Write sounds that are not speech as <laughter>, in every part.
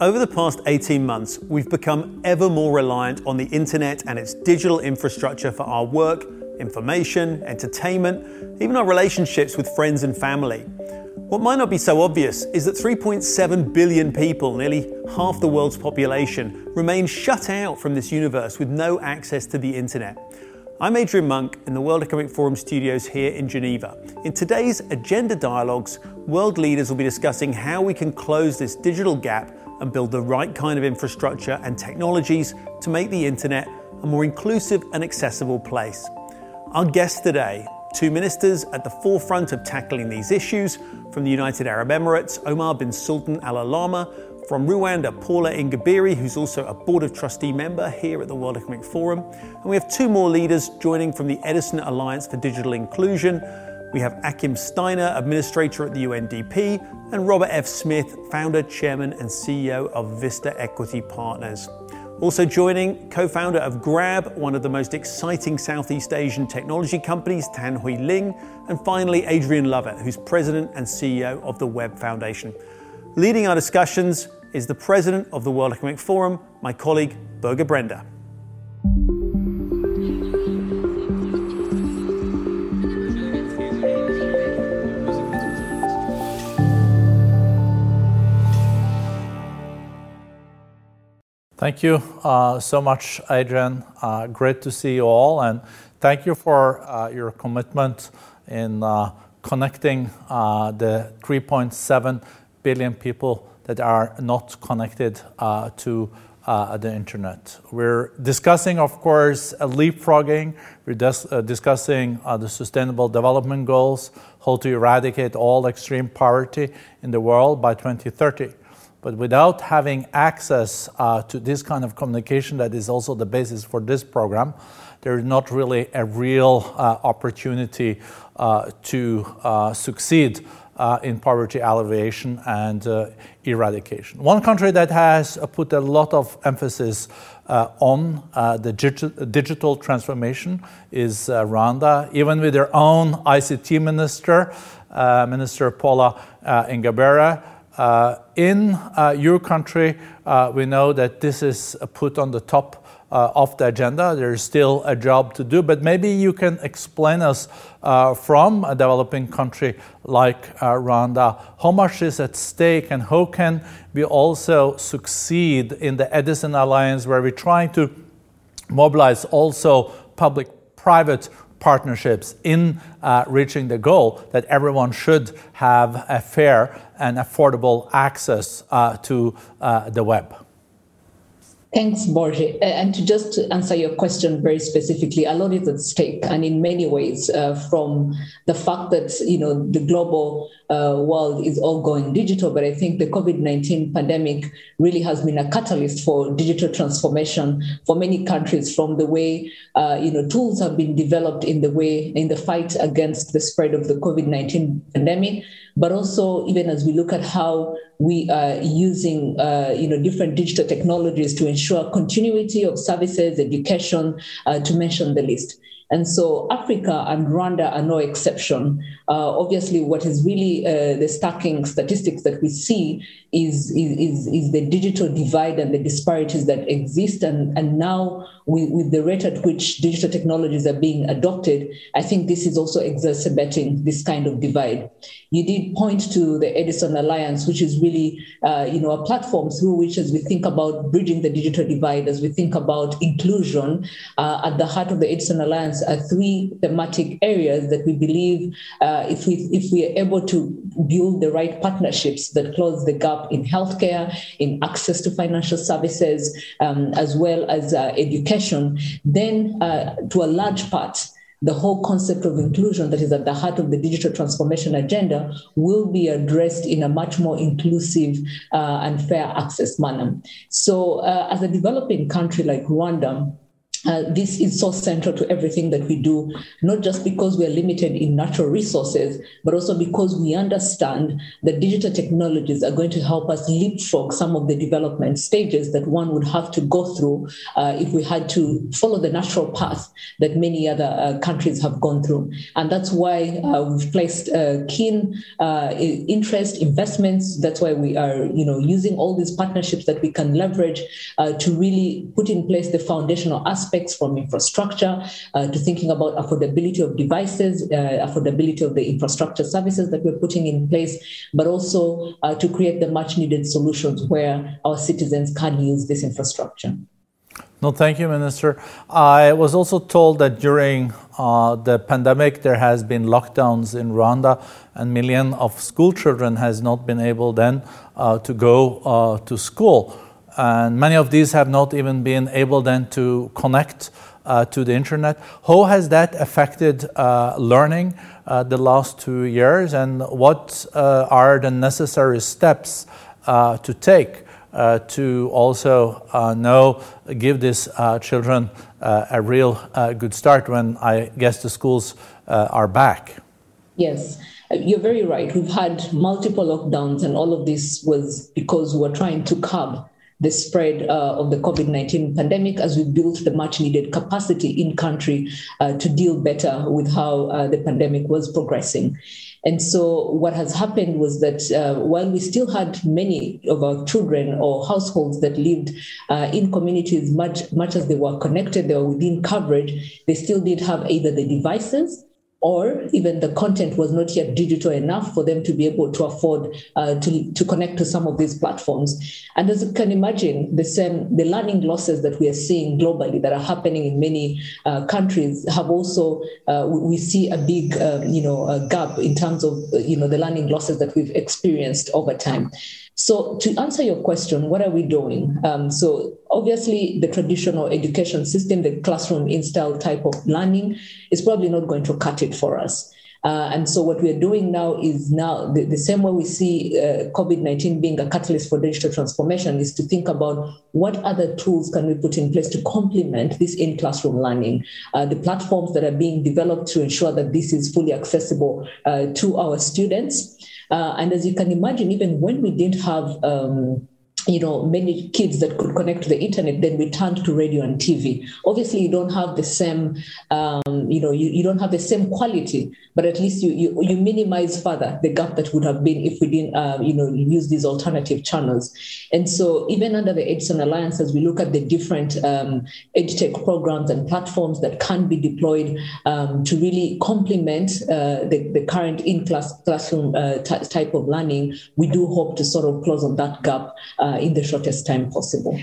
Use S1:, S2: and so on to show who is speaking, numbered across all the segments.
S1: Over the past 18 months, we've become ever more reliant on the internet and its digital infrastructure for our work, information, entertainment, even our relationships with friends and family. What might not be so obvious is that 3.7 billion people, nearly half the world's population, remain shut out from this universe with no access to the internet. I'm Adrian Monck in the World Economic Forum studios here in Geneva. In today's Agenda Dialogues, world leaders will be discussing how we can close this digital gap and build the right kind of infrastructure and technologies to make the internet a more inclusive and accessible place. Our guests today, two ministers at the forefront of tackling these issues from the United Arab Emirates, Omar bin Sultan Al Olama, from Rwanda, Paula Ingabire, who's also a Board of Trustee member here at the World Economic Forum. And we have two more leaders joining from the Edison Alliance for Digital Inclusion. We have Achim Steiner, Administrator at the UNDP, and Robert F. Smith, founder, chairman, and CEO of Vista Equity Partners. Also joining, co founder of Grab, one of the most exciting Southeast Asian technology companies, Tan Hooi Ling, and finally, Adrian Lovett, who's president and CEO of the Web Foundation. Leading our discussions is the president of the World Economic Forum, my colleague, Børge Brende.
S2: Thank you uh, so much, Adrian. Uh, great to see you all, and thank you for uh, your commitment in uh, connecting uh, the 3.7 billion people that are not connected uh, to the internet. We're discussing, of course, leapfrogging. We're dis- discussing the Sustainable Development Goals, how to eradicate all extreme poverty in the world by 2030. But without having access uh, to this kind of communication that is also the basis for this program, there is not really a real uh, opportunity uh, to uh, succeed uh, in poverty alleviation and uh, eradication. One country that has put a lot of emphasis on the digi- digital transformation is Rwanda, even with their own ICT minister, Minister Paula Ingabire. Uh, in uh, your country, uh, we know that this is put on the top of the agenda. There's still a job to do, but maybe you can explain us from a developing country like Rwanda how much is at stake and how can we also succeed in the Edison Alliance where we're trying to mobilize also public private partnerships in uh, reaching the goal that everyone should have a fair and affordable access uh, to uh, the web.
S3: Thanks, Borge. And to just answer your question very specifically, a lot is at stake, and in many ways, uh, from the fact that you know the global uh, world is all going digital. But I think the COVID nineteen pandemic really has been a catalyst for digital transformation for many countries. From the way uh, you know tools have been developed in the way in the fight against the spread of the COVID nineteen pandemic but also even as we look at how we are using uh, you know different digital technologies to ensure continuity of services, education, uh, to mention the list. And so Africa and Rwanda are no exception. Uh, obviously, what is really uh, the stacking statistics that we see is, is, is, the digital divide and the disparities that exist. And, and now, with, with the rate at which digital technologies are being adopted, I think this is also exacerbating this kind of divide. You did point to the Edison Alliance, which is really uh, you know, a platform through which, as we think about bridging the digital divide, as we think about inclusion, uh, at the heart of the Edison Alliance are three thematic areas that we believe uh, if, we, if we are able to build the right partnerships that close the gap in healthcare, in access to financial services, um, as well as uh, education, then uh, to a large part, the whole concept of inclusion that is at the heart of the digital transformation agenda will be addressed in a much more inclusive uh, and fair access manner. So, uh, as a developing country like Rwanda, uh, this is so central to everything that we do, not just because we are limited in natural resources, but also because we understand that digital technologies are going to help us leapfrog some of the development stages that one would have to go through uh, if we had to follow the natural path that many other uh, countries have gone through. And that's why uh, we've placed uh, keen interest, investments. That's why we are, you know, using all these partnerships that we can leverage to really put in place the foundational aspects aspects from infrastructure uh, to thinking about affordability of devices, uh, affordability of the infrastructure services that we're putting in place, but also uh, to create the much needed solutions where our citizens can use this infrastructure.
S2: No, thank you, Minister. I was also told that during uh, the pandemic there has been lockdowns in Rwanda, and millions of school children has not been able then uh, to go uh, to school and many of these have not even been able then to connect uh, to the internet. How has that affected uh, learning uh, the last two years, and what uh, are the necessary steps uh, to take uh, to also know give these children a real good start when I guess the schools are back?
S3: Yes. You're very right. We've had multiple lockdowns, and all of this was because we're trying to curb the spread uh, of the COVID 19 pandemic as we built the much needed capacity in country uh, to deal better with how uh, the pandemic was progressing. And so, what has happened was that uh, while we still had many of our children or households that lived uh, in communities, much, much as they were connected, they were within coverage, they still did have either the devices or even the content was not yet digital enough for them to be able to afford uh, to, to connect to some of these platforms. And as you can imagine, the same the learning losses that we are seeing globally that are happening in many uh, countries have also uh, we see a big um, you know gap in terms of you know the learning losses that we've experienced over time. So, to answer your question, what are we doing? Um, so, obviously, the traditional education system, the classroom in style type of learning, is probably not going to cut it for us. Uh, and so, what we're doing now is now the, the same way we see uh, COVID 19 being a catalyst for digital transformation is to think about what other tools can we put in place to complement this in classroom learning. Uh, the platforms that are being developed to ensure that this is fully accessible uh, to our students. Uh, and as you can imagine, even when we didn't have um, you know many kids that could connect to the internet then we turned to radio and tv obviously you don't have the same um, you know you, you don't have the same quality but at least you, you you minimize further the gap that would have been if we didn't uh, you know use these alternative channels. And so even under the edison alliance as we look at the different um, edtech programs and platforms that can be deployed um, to really complement uh, the, the current in-class classroom uh, t- type of learning we do hope to sort of close on that gap uh, in the shortest time possible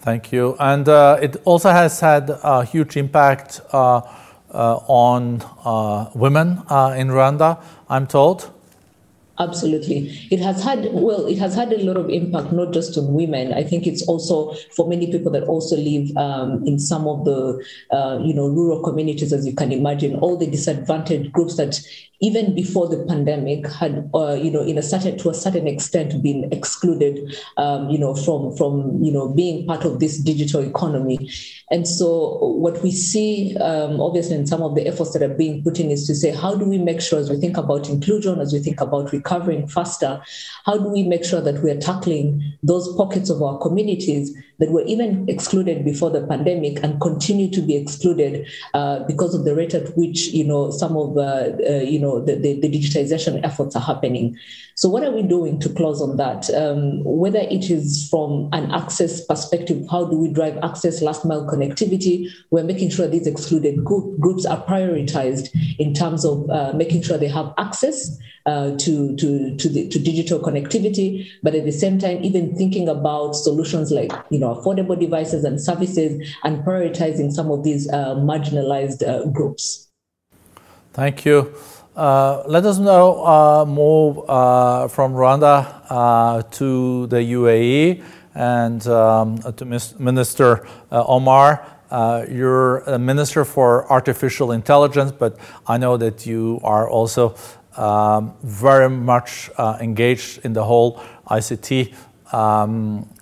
S2: Thank you. And uh, it also has had a huge impact uh, uh, on uh, women uh, in Rwanda, I'm told.
S3: Absolutely. It has had, well, it has had a lot of impact, not just on women. I think it's also for many people that also live um, in some of the, uh, you know, rural communities, as you can imagine, all the disadvantaged groups that even before the pandemic had uh, you know in a certain to a certain extent been excluded um, you know from from you know being part of this digital economy. And so what we see um, obviously in some of the efforts that are being put in is to say how do we make sure as we think about inclusion as we think about recovering faster how do we make sure that we are tackling those pockets of our communities that were even excluded before the pandemic and continue to be excluded uh, because of the rate at which you know some of uh, uh, you know the, the, the, digitization efforts are happening. So what are we doing to close on that? Um, whether it is from an access perspective, how do we drive access, last mile connectivity? We're making sure these excluded group, groups are prioritized in terms of uh, making sure they have access uh, to, to, to, the, to digital connectivity, but at the same time, even thinking about solutions like you know affordable devices and services, and prioritizing some of these uh, marginalized uh, groups.
S2: Thank you. Uh, let us now uh, move uh, from Rwanda to the UAE and um, to Minister Omar. Uh, you're a minister for artificial intelligence, but I know that you are also um, very much uh, engaged in the whole ICT um, uh,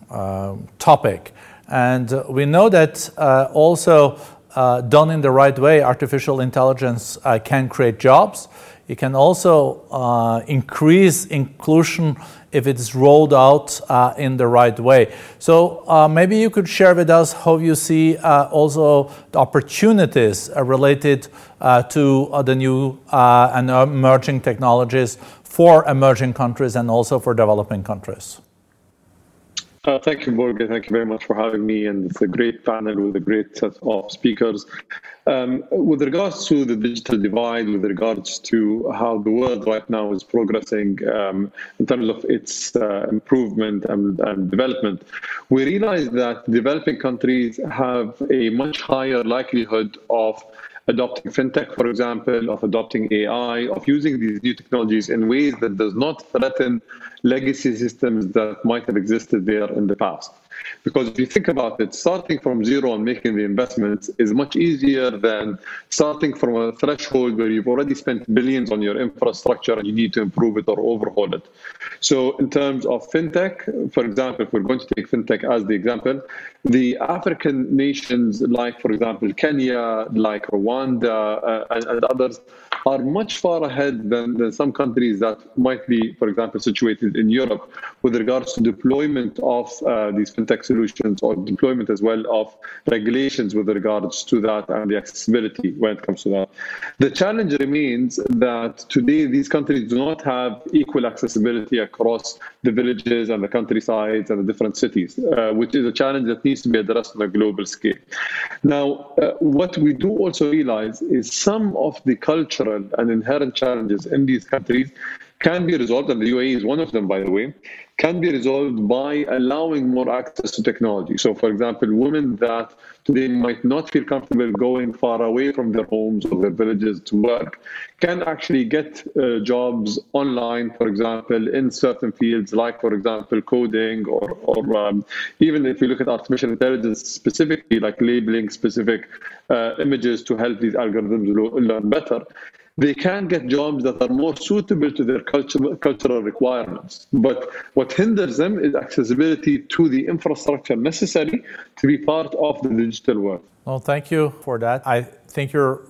S2: topic. And we know that uh, also uh, done in the right way, artificial intelligence uh, can create jobs. It can also uh, increase inclusion if it's rolled out uh, in the right way. So uh, maybe you could share with us how you see uh, also the opportunities related to the new and emerging technologies for emerging countries and also for developing countries.
S4: Uh, thank you, Borge. Thank you very much for having me. And it's a great panel with a great set of speakers. Um, with regards to the digital divide, with regards to how the world right now is progressing um, in terms of its uh, improvement and, and, development, we realize that developing countries have a much higher likelihood of adopting fintech, for example, of adopting AI, of using these new technologies in ways that does not threaten legacy systems that might have existed there in the past. Because if you think about it, starting from zero and making the investments is much easier than starting from a threshold where you've already spent billions on your infrastructure and you need to improve it or overhaul it. So, in terms of fintech, for example, if we're going to take fintech as the example, the African nations, like, for example, Kenya, like Rwanda, uh, and, and others, are much far ahead than, than some countries that might be, for example, situated in Europe with regards to deployment of uh, these fintech solutions or deployment as well of regulations with regards to that and the accessibility when it comes to that. The challenge remains that today these countries do not have equal accessibility across the villages and the countrysides and the different cities, uh, which is a challenge that needs to be addressed on a global scale. Now, uh, what we do also realize is some of the cultural and inherent challenges in these countries can be resolved, and the UAE is one of them, by the way, can be resolved by allowing more access to technology. So, for example, women that today might not feel comfortable going far away from their homes or their villages to work can actually get uh, jobs online, for example, in certain fields, like, for example, coding, or, or um, even if you look at artificial intelligence specifically, like labeling specific uh, images to help these algorithms learn better they can get jobs that are more suitable to their cultural, cultural requirements. But what hinders them is accessibility to the infrastructure necessary to be part of the digital world.
S2: Well, thank you for that. I think you're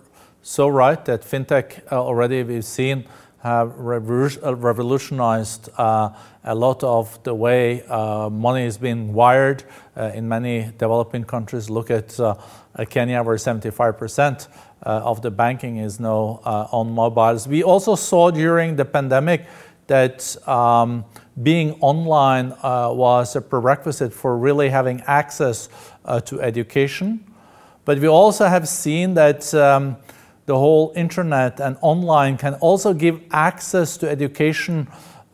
S2: so right that fintech uh, already we've seen have uh, revolutionized uh, a lot of the way uh, money is being wired uh, in many developing countries. Look at uh, Kenya, where 75 percent uh, of the banking is now uh, on mobiles. We also saw during the pandemic that um, being online uh, was a prerequisite for really having access to education. But we also have seen that um, the whole internet and online can also give access to education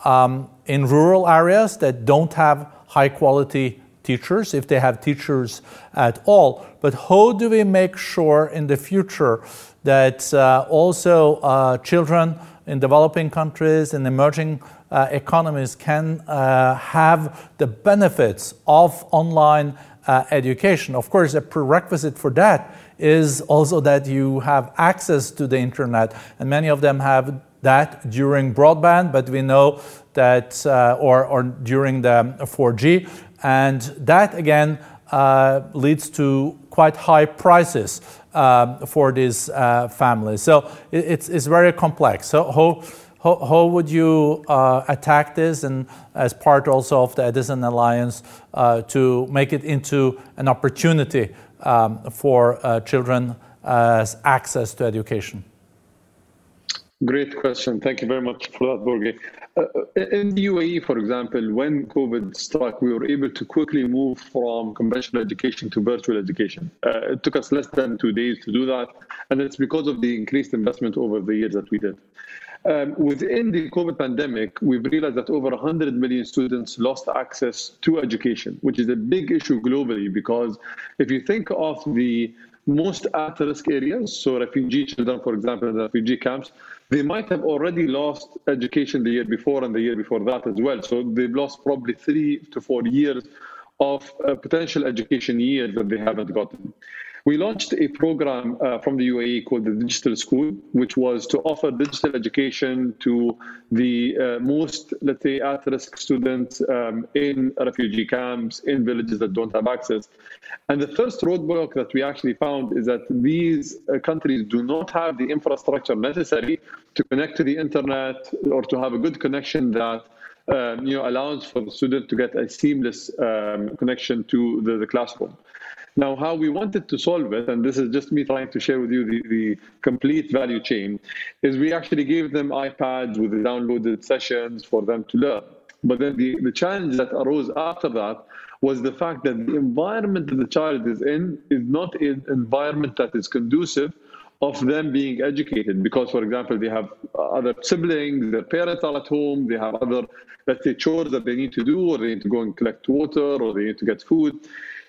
S2: um, in rural areas that don't have high quality teachers, if they have teachers at all. But how do we make sure in the future that uh, also uh, children in developing countries and emerging uh, economies can uh, have the benefits of online uh, education? Of course, a prerequisite for that is also that you have access to the internet, and many of them have that during broadband, but we know that, uh, or, or during the 4G, and that again uh, leads to quite high prices uh, for these uh, families. So it's, it's very complex. So how, how, how would you uh, attack this and as part also of the Edison Alliance uh, to make it into an opportunity um, for uh, children as access to education?
S4: Great question. Thank you very much for that, Borge. Uh, in the UAE, for example, when COVID struck, we were able to quickly move from conventional education to virtual education. Uh, it took us less than two days to do that, and it's because of the increased investment over the years that we did. Um, within the COVID pandemic, we've realized that over 100 million students lost access to education, which is a big issue globally because if you think of the most at-risk areas, so refugee children, for example, in the refugee camps, they might have already lost education the year before and the year before that as well. So they've lost probably three to four years of uh, potential education years that they haven't gotten. We launched a program uh, from the UAE called the Digital School, which was to offer digital education to the uh, most, let's say, at risk students um, in refugee camps, in villages that don't have access. And the first roadblock that we actually found is that these uh, countries do not have the infrastructure necessary to connect to the internet or to have a good connection that um, you know, allows for the student to get a seamless um, connection to the, the classroom. Now, how we wanted to solve it, and this is just me trying to share with you the, the complete value chain, is we actually gave them iPads with the downloaded sessions for them to learn. But then the, the challenge that arose after that was the fact that the environment that the child is in is not an environment that is conducive of them being educated because for example they have other siblings their parents are at home they have other let's say chores that they need to do or they need to go and collect water or they need to get food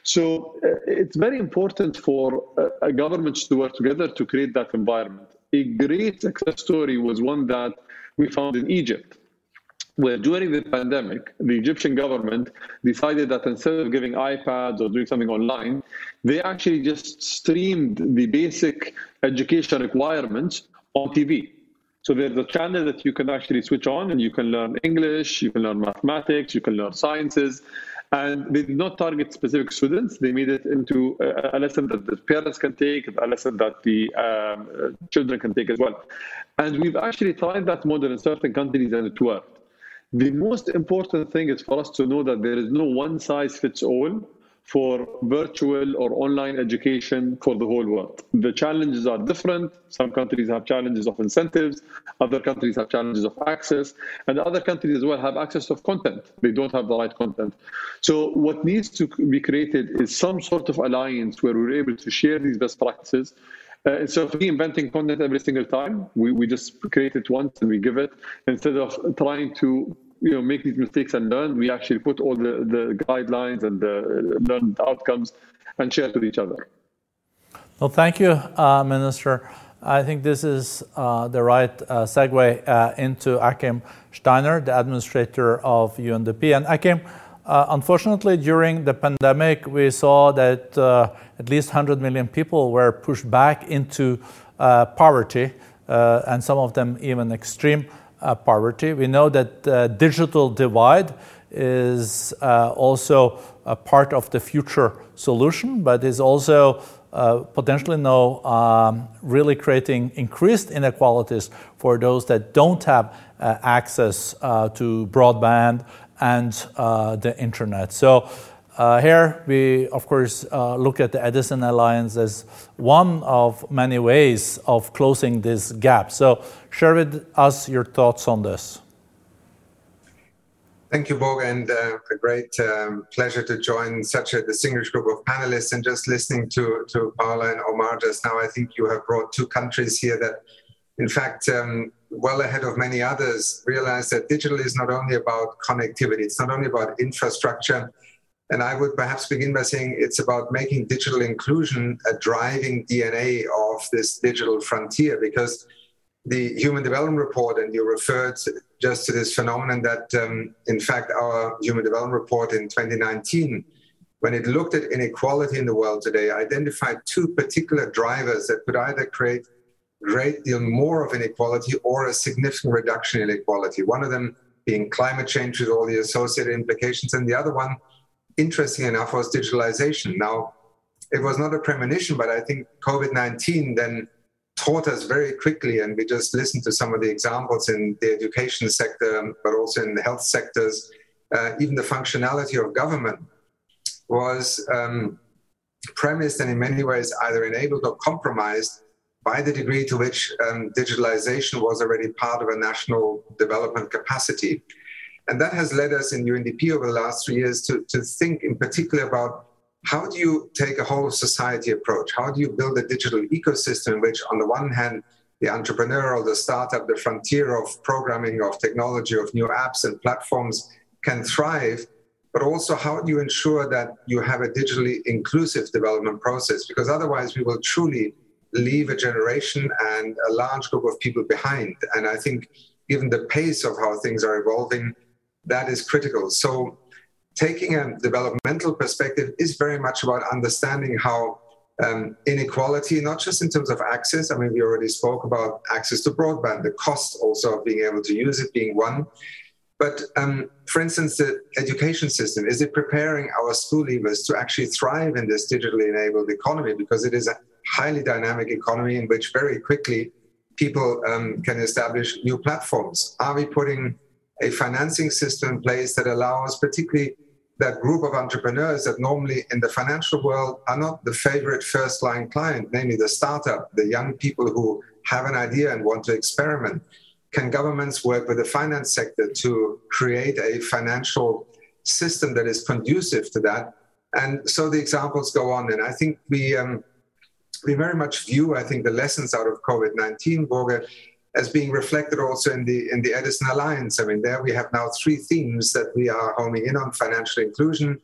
S4: so uh, it's very important for governments to work together to create that environment. A great success story was one that we found in Egypt, where during the pandemic, the Egyptian government decided that instead of giving iPads or doing something online, they actually just streamed the basic education requirements on TV. So there's a channel that you can actually switch on and you can learn English, you can learn mathematics, you can learn sciences. And they did not target specific students. They made it into a, lesson that the parents can take, a lesson that the um, children can take as well. And we've actually tried that model in certain countries and it worked. The most important thing is for us to know that there is no one size fits all for virtual or online education for the whole world. The challenges are different. Some countries have challenges of incentives, other countries have challenges of access, and other countries as well have access of content. They don't have the right content. So what needs to be created is some sort of alliance where we're able to share these best practices. Uh, instead of reinventing content every single time, we, we just create it once and we give it instead of trying to you know make these mistakes and learn. We actually put all the, the guidelines and the learned outcomes and share with each other.
S2: Well, thank you, uh, Minister. I think this is uh, the right uh, segue uh, into Achim Steiner, the administrator of UNDP. And Achim, uh, unfortunately, during the pandemic, we saw that uh, at least 100 million people were pushed back into poverty, and some of them even extreme uh, poverty. We know that the digital divide is uh, also a part of the future solution, but is also uh, potentially now um, really creating increased inequalities for those that don't have uh, access uh, to broadband and uh, the internet. So uh, here we, of course, uh, look at the Edison Alliance as one of many ways of closing this gap. So share with us your thoughts on this.
S5: Thank you, Borg, and uh, a great um, pleasure to join such a distinguished group of panelists. And just listening to, to Paula and Omar just now, I think you have brought two countries here that, in fact, um, well ahead of many others, realize that digital is not only about connectivity, it's not only about infrastructure, and I would perhaps begin by saying it's about making digital inclusion a driving DNA of this digital frontier because the Human Development Report, and you referred just to this phenomenon that, um, in fact, our Human Development Report in 2019, when it looked at inequality in the world today, identified two particular drivers that could either create a great deal more of inequality or a significant reduction in inequality. One of them being climate change with all the associated implications, and the other one interesting enough was digitalization. Now, it was not a premonition, but I think COVID 19 then taught us very quickly, and we just listened to some of the examples in the education sector, but also in the health sectors, uh, even the functionality of government was um, premised and in many ways either enabled or compromised by the degree to which um, digitalization was already part of a national development capacity. And that has led us in UNDP over the last three years to, to think in particular about how do you take a whole society approach? How do you build a digital ecosystem in which, on the one hand, the entrepreneurial, the startup, the frontier of programming, of technology, of new apps and platforms can thrive? But also, how do you ensure that you have a digitally inclusive development process? Because otherwise, we will truly leave a generation and a large group of people behind. And I think, given the pace of how things are evolving, that is critical. So, taking a developmental perspective is very much about understanding how um, inequality, not just in terms of access. I mean, we already spoke about access to broadband, the cost also of being able to use it being one. But um, for instance, the education system, is it preparing our school leavers to actually thrive in this digitally enabled economy? Because it is a highly dynamic economy in which very quickly people um, can establish new platforms. Are we putting a financing system in place that allows, particularly that group of entrepreneurs that normally in the financial world are not the favorite first line client, namely the startup, the young people who have an idea and want to experiment. Can governments work with the finance sector to create a financial system that is conducive to that? And so the examples go on. And I think we, um, we very much view, I think, the lessons out of COVID 19, Borge, as being reflected also in the in the Edison Alliance. I mean, there we have now three themes that we are homing in on: financial inclusion,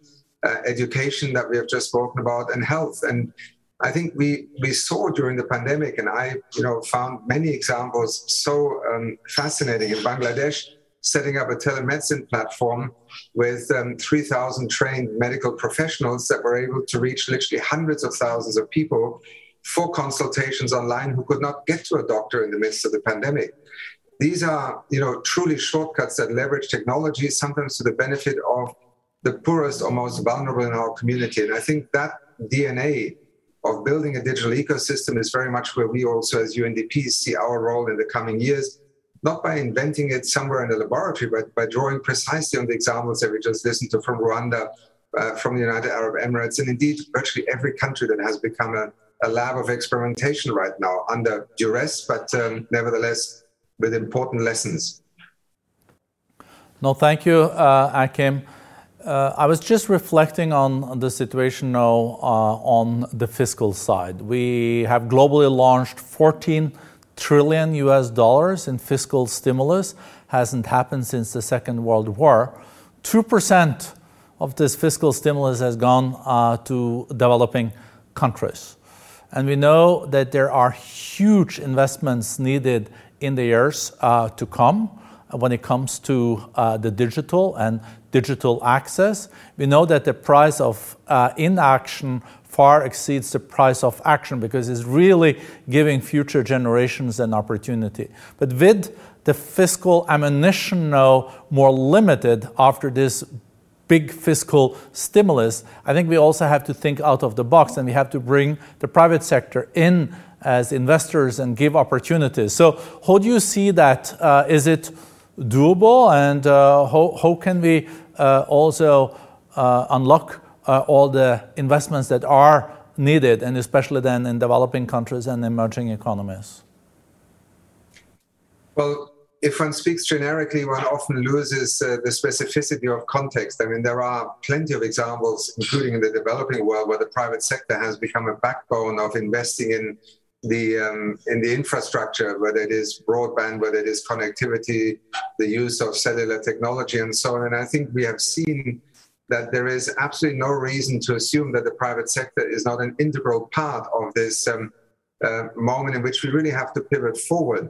S5: uh, education that we have just spoken about, and health. And I think we we saw during the pandemic, and I you know found many examples so um, fascinating in Bangladesh. Setting up a telemedicine platform with um, 3,000 trained medical professionals that were able to reach literally hundreds of thousands of people for consultations online who could not get to a doctor in the midst of the pandemic. These are, you know, truly shortcuts that leverage technology, sometimes to the benefit of the poorest or most vulnerable in our community. And I think that DNA of building a digital ecosystem is very much where we also, as UNDP, see our role in the coming years, not by inventing it somewhere in a laboratory, but by drawing precisely on the examples that we just listened to from Rwanda, uh, from the United Arab Emirates, and indeed virtually every country that has become a a lab of experimentation right now under duress, but um, nevertheless with important lessons.
S2: No, thank you, uh, Achim. Uh, I was just reflecting on the situation now uh, on the fiscal side. We have globally launched 14 trillion US dollars in fiscal stimulus. Hasn't happened since the Second World War. 2% of this fiscal stimulus has gone uh, to developing countries. And we know that there are huge investments needed in the years uh, to come when it comes to uh, the digital and digital access. We know that the price of uh, inaction far exceeds the price of action because it's really giving future generations an opportunity. But with the fiscal ammunition now more limited after this big fiscal stimulus, I think we also have to think out of the box and we have to bring the private sector in as investors and give opportunities. So, how do you see that? Uh, is it doable, and uh, how, how can we uh, also uh, unlock uh, all the investments that are needed, and especially then in developing countries and emerging economies?
S5: Well, if one speaks generically, one often loses uh, the specificity of context. I mean, there are plenty of examples, including in the developing world, where the private sector has become a backbone of investing in the um, in the infrastructure, whether it is broadband, whether it is connectivity, the use of cellular technology, and so on. And I think we have seen that there is absolutely no reason to assume that the private sector is not an integral part of this um, uh, moment in which we really have to pivot forward.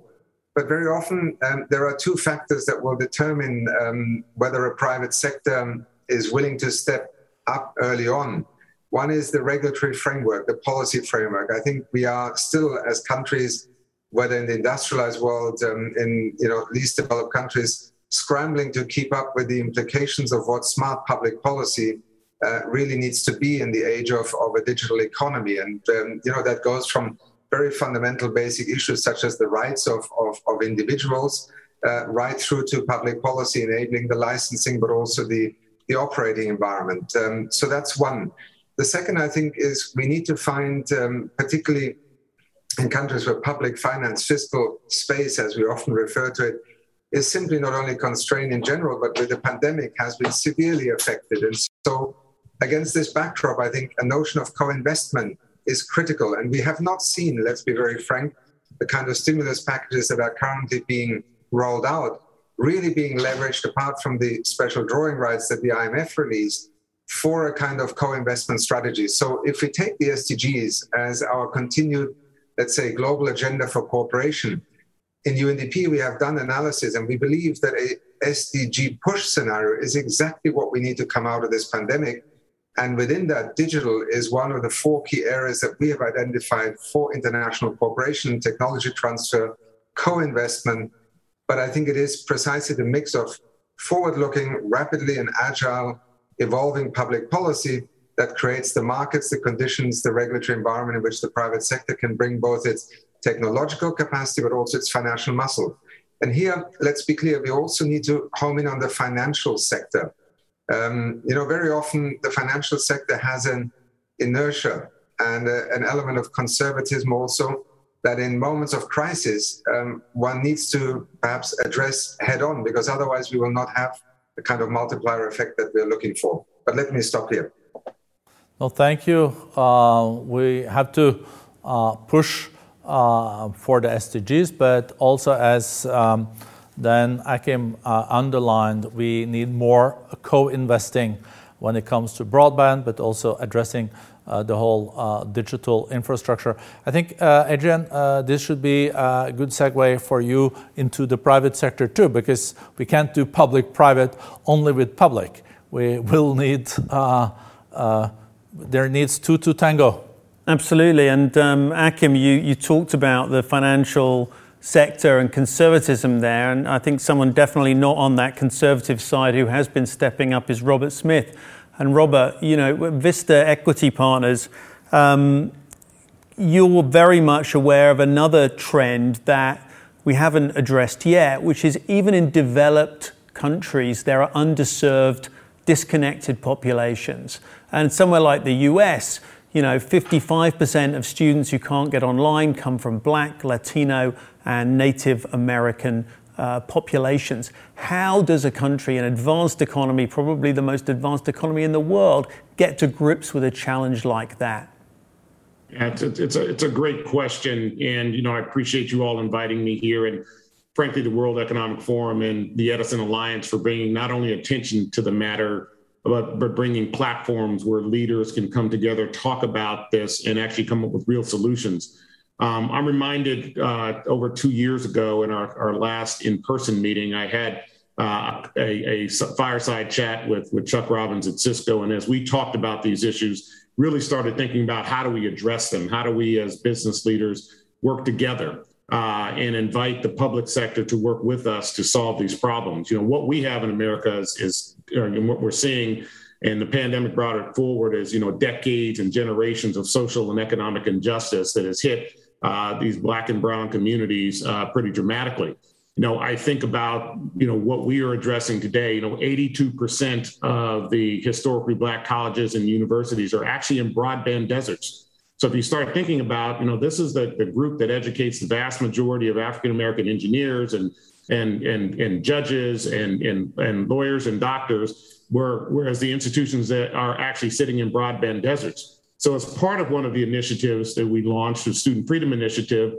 S5: But very often, um, there are two factors that will determine um, whether a private sector is willing to step up early on. One is the regulatory framework, the policy framework. I think we are still, as countries, whether in the industrialized world, um, in you know least developed countries, scrambling to keep up with the implications of what smart public policy uh, really needs to be in the age of, of a digital economy. And um, you know that goes from very fundamental basic issues such as the rights of, of, of individuals, uh, right through to public policy enabling the licensing, but also the, the operating environment. Um, so that's one. The second, I think, is we need to find, um, particularly in countries where public finance, fiscal space, as we often refer to it, is simply not only constrained in general, but with the pandemic has been severely affected. And so, against this backdrop, I think a notion of co investment is critical. And we have not seen, let's be very frank, the kind of stimulus packages that are currently being rolled out really being leveraged apart from the special drawing rights that the IMF released for a kind of co-investment strategy. So if we take the SDGs as our continued, let's say, global agenda for cooperation, in UNDP we have done analysis and we believe that a SDG push scenario is exactly what we need to come out of this pandemic And within that, digital is one of the four key areas that we have identified for international cooperation, technology transfer, co investment. But I think it is precisely the mix of forward looking, rapidly and agile, evolving public policy that creates the markets, the conditions, the regulatory environment in which the private sector can bring both its technological capacity but also its financial muscle. And here, let's be clear, we also need to home in on the financial sector. Um, you know, very often the financial sector has an inertia and uh, an element of conservatism also that in moments of crisis, um, one needs to perhaps address head on because otherwise we will not have the kind of multiplier effect that we're looking for. But let me stop here.
S2: Well, thank you. Uh, we have to uh, push uh, for the SDGs, but also as um, then Achim uh, underlined, we need more co-investing when it comes to broadband, but also addressing uh, the whole uh, digital infrastructure. I think, Adrian, this should be a good segue for you into the private sector too, because we can't do public-private only with public. We will need, there needs two to tango.
S1: Absolutely. And um, Achim, you talked about the financial sector and conservatism there. And I think someone definitely not on that conservative side who has been stepping up is Robert Smith. And Robert, you know, Vista Equity Partners, um, you're very much aware of another trend that we haven't addressed yet, which is even in developed countries, there are underserved, disconnected populations. And somewhere like the US, you know, 55% of students who can't get online come from black, Latino, and Native American uh, populations. How does a country, an advanced economy, probably the most advanced economy in the world, get to grips with a challenge like that?
S6: Yeah, it's, it's, a, it's a great question. And, you know, I appreciate you all inviting me here and frankly, the World Economic Forum and the Edison Alliance for bringing not only attention to the matter, but, bringing platforms where leaders can come together, talk about this, and actually come up with real solutions. Um, I'm reminded uh, over two years ago in our, our last in person meeting, I had uh, a, a, fireside chat with, with Chuck Robbins at Cisco. And as we talked about these issues, really started thinking about how do we address them? How do we, as business leaders, work together? Uh, and invite the public sector to work with us to solve these problems. You know, what we have in America is, is and what we're seeing, and the pandemic brought it forward, is you know decades and generations of social and economic injustice that has hit uh, these black and brown communities uh, pretty dramatically. You know, I think about you know what we are addressing today. You know, 82% of the historically black colleges and universities are actually in broadband deserts. So if you start thinking about, you know, this is the, the group that educates the vast majority of African American engineers and and and and judges and and and lawyers and doctors, where, whereas the institutions that are actually sitting in broadband deserts. So as part of one of the initiatives that we launched, the Student Freedom Initiative,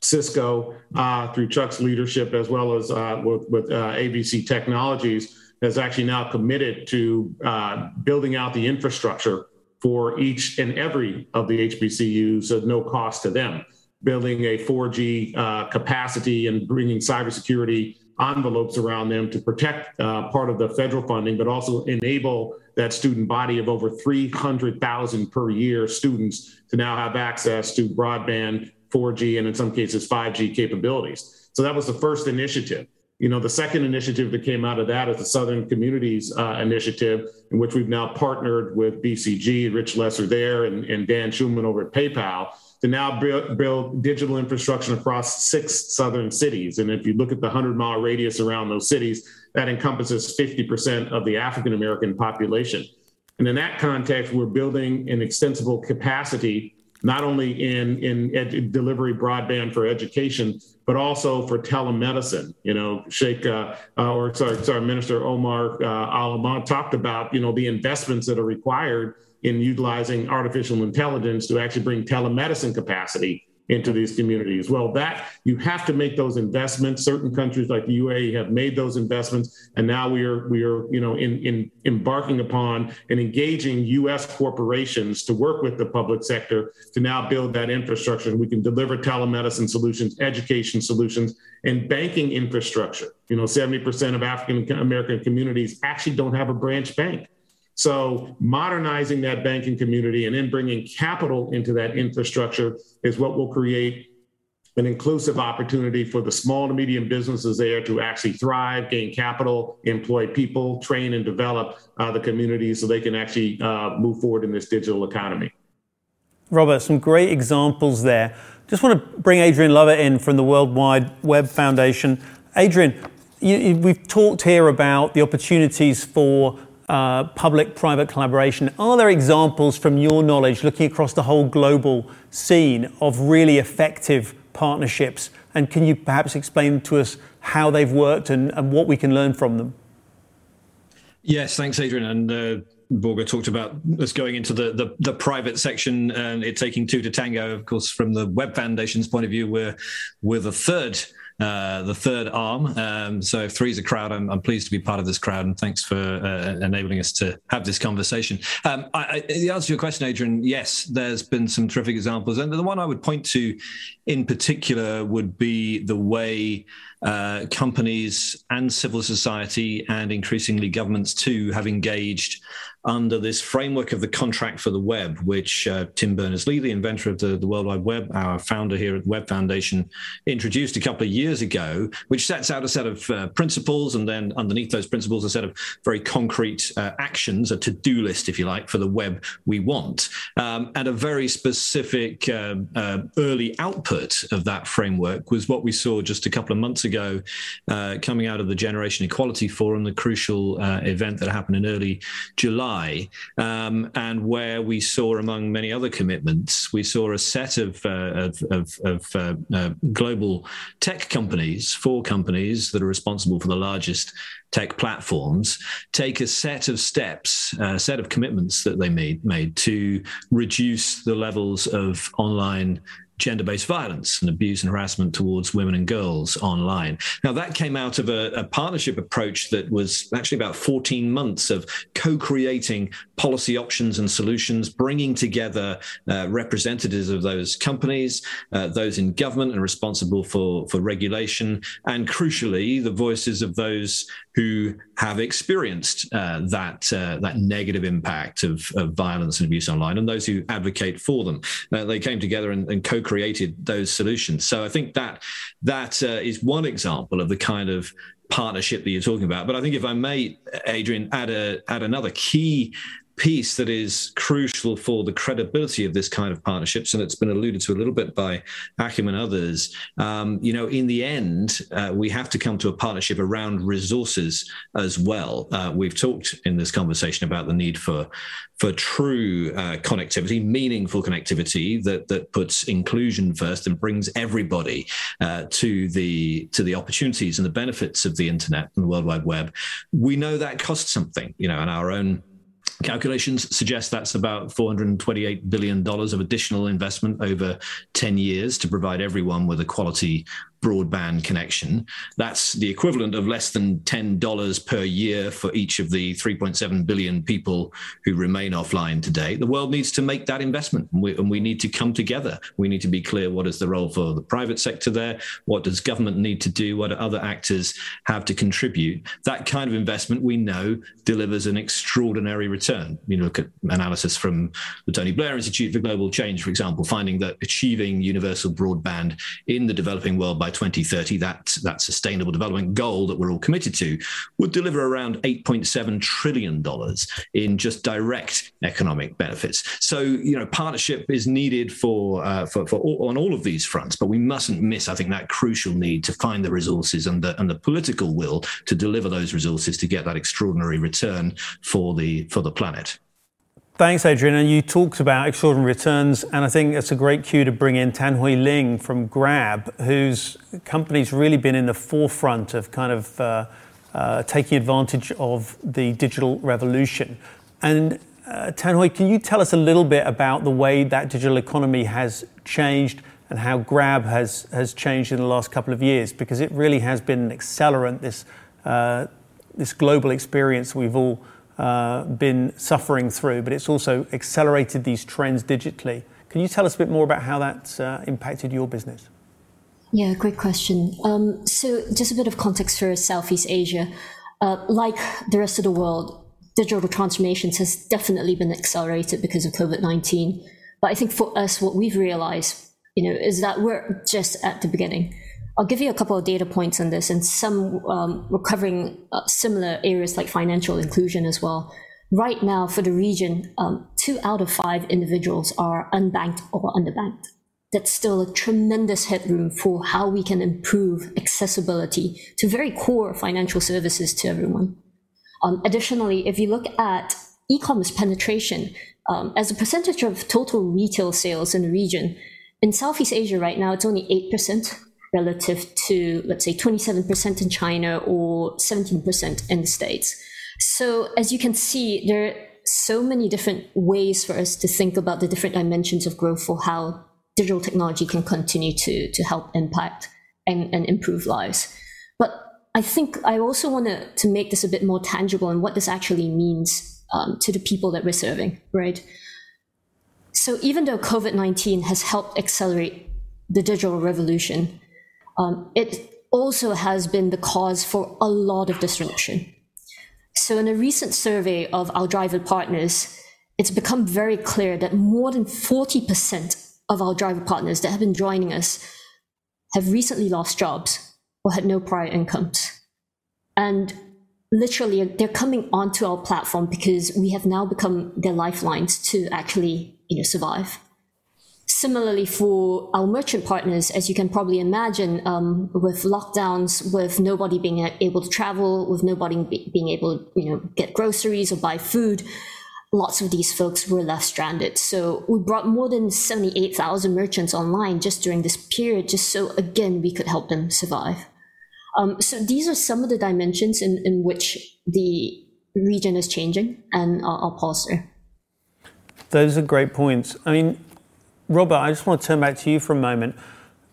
S6: Cisco, uh, through Chuck's leadership, as well as uh, with, with uh, ABC Technologies, has actually now committed to uh, building out the infrastructure for each and every of the HBCUs at no cost to them, building a 4G uh, capacity and bringing cybersecurity envelopes around them to protect uh, part of the federal funding, but also enable that student body of over 300,000 per year students to now have access to broadband, 4G, and in some cases 5G capabilities. So that was the first initiative. You know, the second initiative that came out of that is the Southern Communities uh, Initiative, in which we've now partnered with BCG, Rich Lesser there, and, and Dan Schulman over at PayPal to now build, build, digital infrastructure across six southern cities. And if you look at the 100 mile radius around those cities, that encompasses 50% of the African American population. And in that context, we're building an extensible capacity not only in in ed- delivery broadband for education, but also for telemedicine. You know, Sheikh uh, uh, or sorry, sorry, Minister Omar uh, talked about you know the investments that are required in utilizing artificial intelligence to actually bring telemedicine capacity into these communities. Well, that you have to make those investments. Certain countries like the UAE have made those investments, and now we are we are you know in, in embarking upon and engaging U.S. corporations to work with the public sector to now build that infrastructure. We can deliver telemedicine solutions, education solutions, and banking infrastructure. You know, seventy percent of African American communities actually don't have a branch bank. So, modernizing that banking community and then bringing capital into that infrastructure is what will create an inclusive opportunity for the small to medium businesses there to actually thrive, gain capital, employ people, train and develop uh, the community so they can actually uh, move forward in this digital economy.
S1: Robert, some great examples there. Just want to bring Adrian Lovett in from the World Wide Web Foundation. Adrian, you, you, we've talked here about the opportunities for uh, public private collaboration. Are there examples from your knowledge, looking across the whole global scene, of really effective partnerships? And can you perhaps explain to us how they've worked and, and what we can learn from them?
S7: Yes, thanks, Adrian. And uh, Borge talked about us going into the, the, the private section and it taking two to tango. Of course, from the Web Foundation's point of view, we're we're the third uh, the third arm. Um, so if three is a crowd, I'm, I'm, pleased to be part of this crowd, and thanks for uh, enabling us to have this conversation. Um, I, I, the answer to your question, Adrian, yes, there's been some terrific examples, and the one I would point to in particular would be the way uh, companies and civil society and increasingly governments too have engaged under this framework of the contract for the web, which uh, Tim Berners-Lee, the inventor of the, the World Wide Web, our founder here at the Web Foundation, introduced a couple of years ago, which sets out a set of uh, principles, and then underneath those principles, a set of very concrete uh, actions, a to-do list, if you like, for the web we want, um, and a very specific um, uh, early output of that framework was what we saw just a couple of months ago, uh, coming out of the Generation Equality Forum, the crucial uh, event that happened in early July Um, and where we saw, among many other commitments, we saw a set of, uh, of, of, of uh, uh, global tech companies, four companies that are responsible for the largest tech platforms, take a set of steps, a set of commitments that they made, made to reduce the levels of online gender based violence and abuse and harassment towards women and girls online. Now, that came out of a, a, partnership approach that was actually about 14 months of co creating policy options and solutions, bringing together uh, representatives of those companies, uh, those in government and responsible for, for regulation, and crucially, the voices of those who have experienced uh, that uh, that negative impact of, of, violence and abuse online, and those who advocate for them. Uh, they came together and, and, co-created those solutions. So I think that that uh, is one example of the kind of partnership that you're talking about. But I think if I may, Adrian, add a add another key piece that is crucial for the credibility of this kind of partnerships, and it's been alluded to a little bit by Achim and others. Um, you know, in the end, uh, we have to come to a partnership around resources as well. Uh, we've talked in this conversation about the need for for true uh, connectivity, meaningful connectivity that that puts inclusion first and brings everybody uh, to the to the opportunities and the benefits of the internet and the World Wide Web. We know that costs something, you know, and our own Calculations suggest that's about $428 billion of additional investment over 10 years to provide everyone with a quality broadband connection. That's the equivalent of less than $10 per year for each of the 3.7 billion people who remain offline today. The world needs to make that investment and we, and we, need to come together. We need to be clear what is the role for the private sector there? What does government need to do? What do other actors have to contribute? That kind of investment we know delivers an extraordinary return. You look at analysis from the Tony Blair Institute for Global Change, for example, finding that achieving universal broadband in the developing world by by 2030, that, that sustainable development goal that we're all committed to, would deliver around $8.7 trillion in just direct economic benefits. So, you know, partnership is needed for, uh, for, for all, on all of these fronts, but we mustn't miss, I think, that crucial need to find the resources and the, and the political will to deliver those resources to get that extraordinary return for the, for the planet.
S1: Thanks, Adrian. And you talked about extraordinary returns, and I think it's a great cue to bring in Tan Hooi Ling from Grab, whose company's really been in the forefront of kind of uh, uh, taking advantage of the digital revolution. And uh, Tan Hooi, can you tell us a little bit about the way that digital economy has changed and how Grab has, has changed in the last couple of years? Because it really has been an accelerant, this, uh, this global experience we've all been suffering through, but it's also accelerated these trends digitally. Can you tell us a bit more about how that's uh, impacted your business?
S8: Yeah, great question. Um, so, just a bit of context for Southeast Asia. Uh, like the rest of the world, digital transformations has definitely been accelerated because of COVID 19. But I think for us, what we've realized, you know, is that we're just at the beginning. I'll give you a couple of data points on this, and some um, we're covering uh, similar areas like financial inclusion as well. Right now, for the region, um, two out of five individuals are unbanked or underbanked. That's still a tremendous headroom for how we can improve accessibility to very core financial services to everyone. Um, additionally, if you look at e-commerce penetration um, as a percentage of total retail sales in the region, in Southeast Asia right now, it's only 8% relative to, let's say, 27% in China or 17% in the States. So, as you can see, there are so many different ways for us to think about the different dimensions of growth for how digital technology can continue to, to help impact and, and improve lives. But I think I also want to, to make this a bit more tangible and what this actually means um, to the people that we're serving, right? So even though COVID 19 has helped accelerate the digital revolution, um, it also has been the cause for a lot of disruption. So, in a recent survey of our driver partners, it's become very clear that more than 40% of our driver partners that have been joining us have recently lost jobs or had no prior incomes. And literally, they're coming onto our platform because we have now become their lifelines to actually you know, survive. Similarly, for our merchant partners, as you can probably imagine, um, with lockdowns, with nobody being able to travel, with nobody be- being able to you know, get groceries or buy food, lots of these folks were left stranded. So we brought more than 78,000 merchants online just during this period, just so, again, we could help them survive. Um, so these are some of the dimensions in, in which the region is changing, and I'll, I'll pause there.
S1: Those are great points. I mean, Robert, I just want to turn back to you for a moment.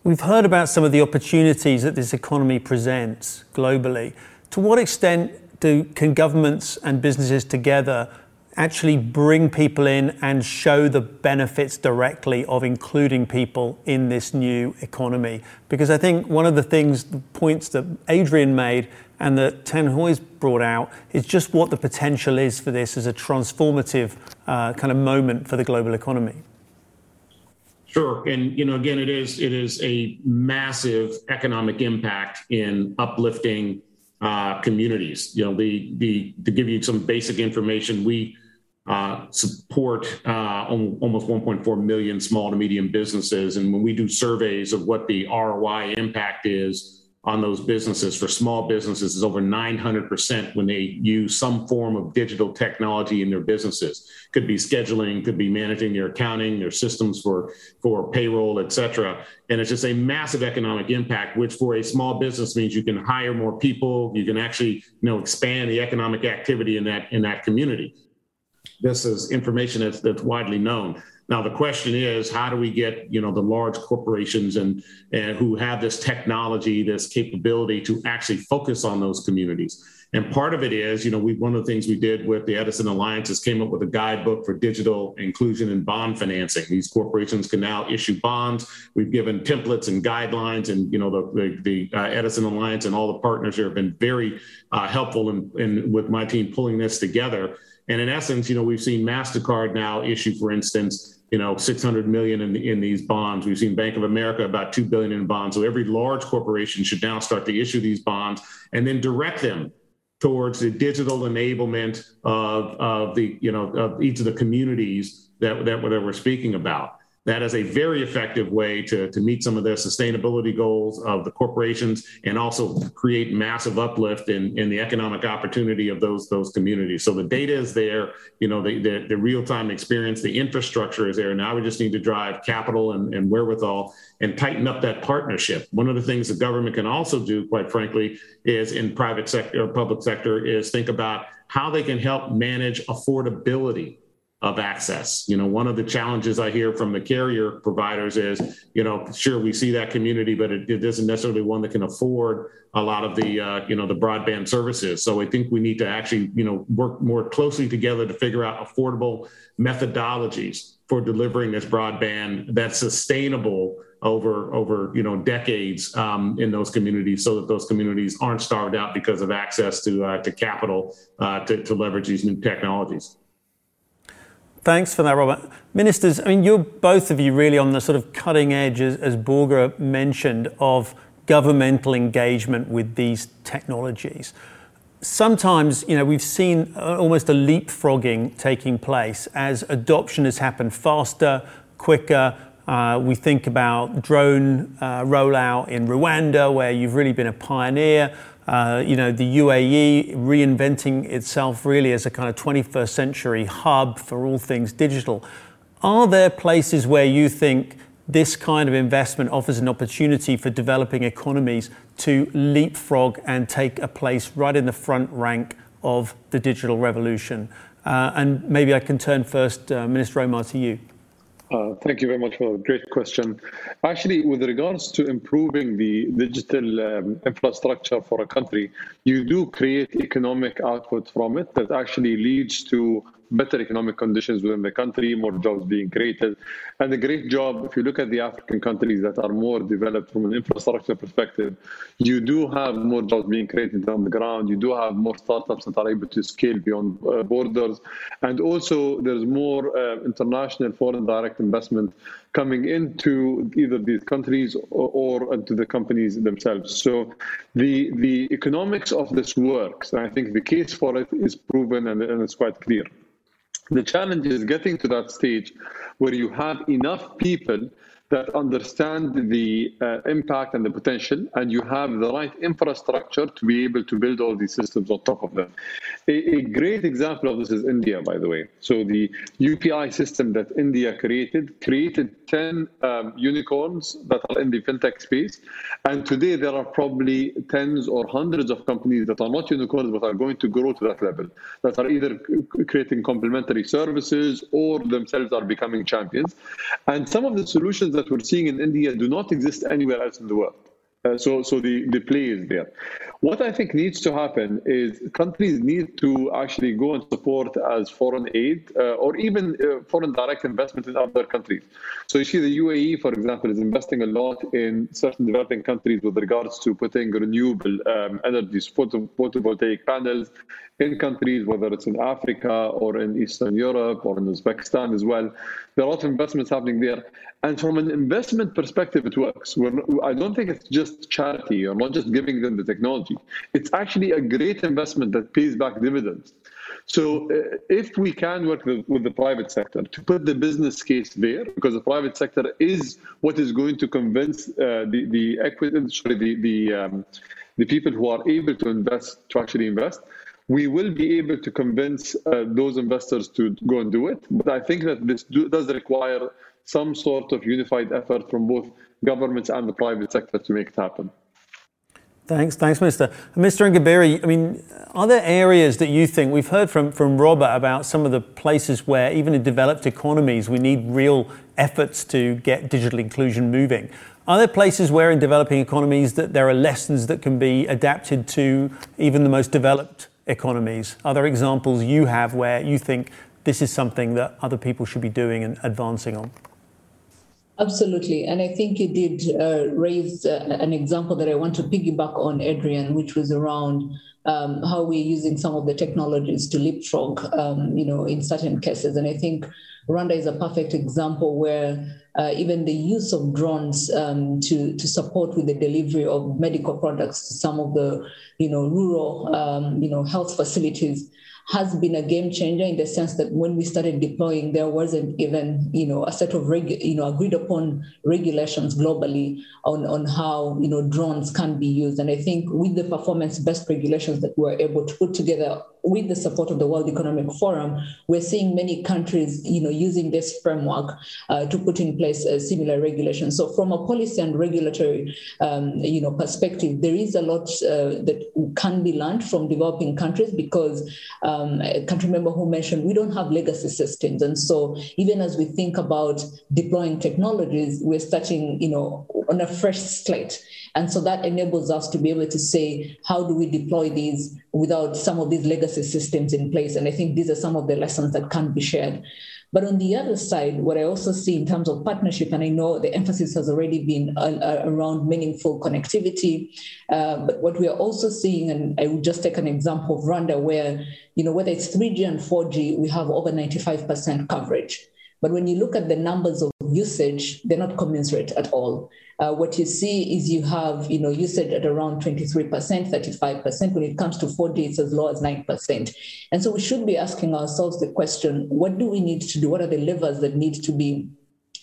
S1: We've heard about some of the opportunities that this economy presents globally. To what extent do, can governments and businesses together actually bring people in and show the benefits directly of including people in this new economy? Because I think one of the things, the points that Adrian made and that Tan Hooi's brought out is just what the potential is for this as a transformative uh, kind of moment for the global economy.
S6: Sure, and you know, again, it is it is a massive economic impact in uplifting uh, communities. You know, the the to give you some basic information, we uh, support uh, almost 1.4 million small to medium businesses, and when we do surveys of what the ROI impact is on those businesses. For small businesses, is over 900% when they use some form of digital technology in their businesses. Could be scheduling, could be managing their accounting, their systems for, for payroll, et cetera. And it's just a massive economic impact, which for a small business means you can hire more people, you can actually you know, expand the economic activity in that, in that community. This is information that's, that's widely known. Now the question is, how do we get you know the large corporations and, and who have this technology, this capability to actually focus on those communities? And part of it is, you know, we one of the things we did with the Edison Alliance is came up with a guidebook for digital inclusion and bond financing. These corporations can now issue bonds. We've given templates and guidelines, and you know, the the, the uh, Edison Alliance and all the partners here have been very uh, helpful in, in with my team pulling this together. And in essence, you know, we've seen Mastercard now issue, for instance, you know 600 million in, in these bonds. We've seen bank of america about 2 billion in bonds. So every large corporation should now start to issue these bonds and then direct them towards the digital enablement of, of the you know of each of the communities that, that, that we're speaking about that is a very effective way to, to meet some of the sustainability goals of the corporations and also create massive uplift in, in the economic opportunity of those those communities. So the data is there, you know, the, the, the real-time experience, the infrastructure is there. Now we just need to drive capital and, and wherewithal and tighten up that partnership. One of the things the government can also do, quite frankly, is in private sector or public sector is think about how they can help manage affordability of access. You know, one of the challenges I hear from the carrier providers is, you know, sure we see that community, but it, it isn't necessarily one that can afford a lot of the, uh, you know, the broadband services. So I think we need to actually, you know, work more closely together to figure out affordable methodologies for delivering this broadband that's sustainable over over you know decades um, in those communities, so that those communities aren't starved out because of access to uh, to capital uh, to, to leverage these new technologies.
S1: Thanks for that, Robert. Ministers, I mean, you're both of you really on the sort of cutting edge, as, as Børge mentioned, of governmental engagement with these technologies. Sometimes, you know, we've seen almost a leapfrogging taking place as adoption has happened faster, quicker. Uh, we think about drone uh, rollout in Rwanda, where you've really been a pioneer. Uh, you know, the UAE reinventing itself really as a kind of 21st century hub for all things digital. Are there places where you think this kind of investment offers an opportunity for developing economies to leapfrog and take a place right in the front rank of the digital revolution? Uh, and maybe I can turn first, uh, Minister Omar, to you.
S4: Uh, thank you very much for a great question. Actually, with regards to improving the digital um, infrastructure for a country, you do create economic output from it that actually leads to better economic conditions within the country, more jobs being created. And a great job, if you look at the African countries that are more developed from an infrastructure perspective, you do have more jobs being created on the ground. You do have more startups that are able to scale beyond uh, borders. And also, there's more uh, international foreign direct investment coming into either these countries or, or, into the companies themselves. So the the economics of this works. And I think the case for it is proven and, and it's quite clear. The challenge is getting to that stage where you have enough people that understand the uh, impact and the potential, and you have the right infrastructure to be able to build all these systems on top of them. A, a, great example of this is India, by the way. So the UPI system that India created created 10 um, unicorns that are in the fintech space, and today there are probably tens or hundreds of companies that are not unicorns but are going to grow to that level, that are either creating complementary services or themselves are becoming champions. And some of the solutions that we're seeing in India do not exist anywhere else in the world. Uh, so, so the, the play is there. What I think needs to happen is countries need to actually go and support as foreign aid uh, or even uh, foreign direct investment in other countries. So you see the UAE, for example, is investing a lot in certain developing countries with regards to putting renewable um, energies, photo, photovoltaic panels in countries, whether it's in Africa or in Eastern Europe or in Uzbekistan as well. There are a lot of investments happening there. And from an investment perspective, it works. We're, I don't think it's just charity or not just giving them the technology. It's actually a great investment that pays back dividends. So uh, if we can work with, with, the private sector to put the business case there, because the private sector is what is going to convince uh, the the equity, sorry, the the um, the people who are able to invest to actually invest, we will be able to convince uh, those investors to go and do it. But I think that this do, does require some sort of unified effort from both governments and the private sector to make it happen.
S1: Thanks, thanks, Minister. Mr. Ingabire, I mean, are there areas that you think we've heard from from Robert about some of the places where even in developed economies we need real efforts to get digital inclusion moving? Are there places where in developing economies that there are lessons that can be adapted to even the most developed economies? Are there examples you have where you think this is something that other people should be doing and advancing on?
S3: Absolutely. And I think you did uh, raise uh, an example that I want to piggyback on, Adrian, which was around um, how we're using some of the technologies to leapfrog, um, you know, in certain cases. And I think Rwanda is a perfect example where uh, even the use of drones um, to, to support with the delivery of medical products to some of the, you know, rural, um, you know, health facilities has been a game changer in the sense that when we started deploying, there wasn't even you know a set of regu- you know agreed upon regulations globally on on how you know drones can be used. And I think with the performance best regulations that we're able to put together with the support of the World Economic Forum, we're seeing many countries, you know, using this framework uh, to put in place similar regulations. So, from a policy and regulatory, um, you know, perspective, there is a lot uh, that can be learned from developing countries because um, I can't remember who mentioned we don't have legacy systems, and so even as we think about deploying technologies, we're starting, you know, on a fresh slate. And so that enables us to be able to say, how do we deploy these without some of these legacy systems in place? And I think these are some of the lessons that can be shared. But on the other side, what I also see in terms of partnership, and I know the emphasis has already been uh, uh, around meaningful connectivity, uh, but what we are also seeing, and I will just take an example of Rwanda, where you know whether it's 3G and 4G, we have over 95% coverage. But when you look at the numbers of usage, they're not commensurate at all. Uh, what you see is you have you know usage at around 23%, 35%. When it comes to 4G, it's as low as 9%. And so we should be asking ourselves the question, what do we need to do? What are the levers that need to be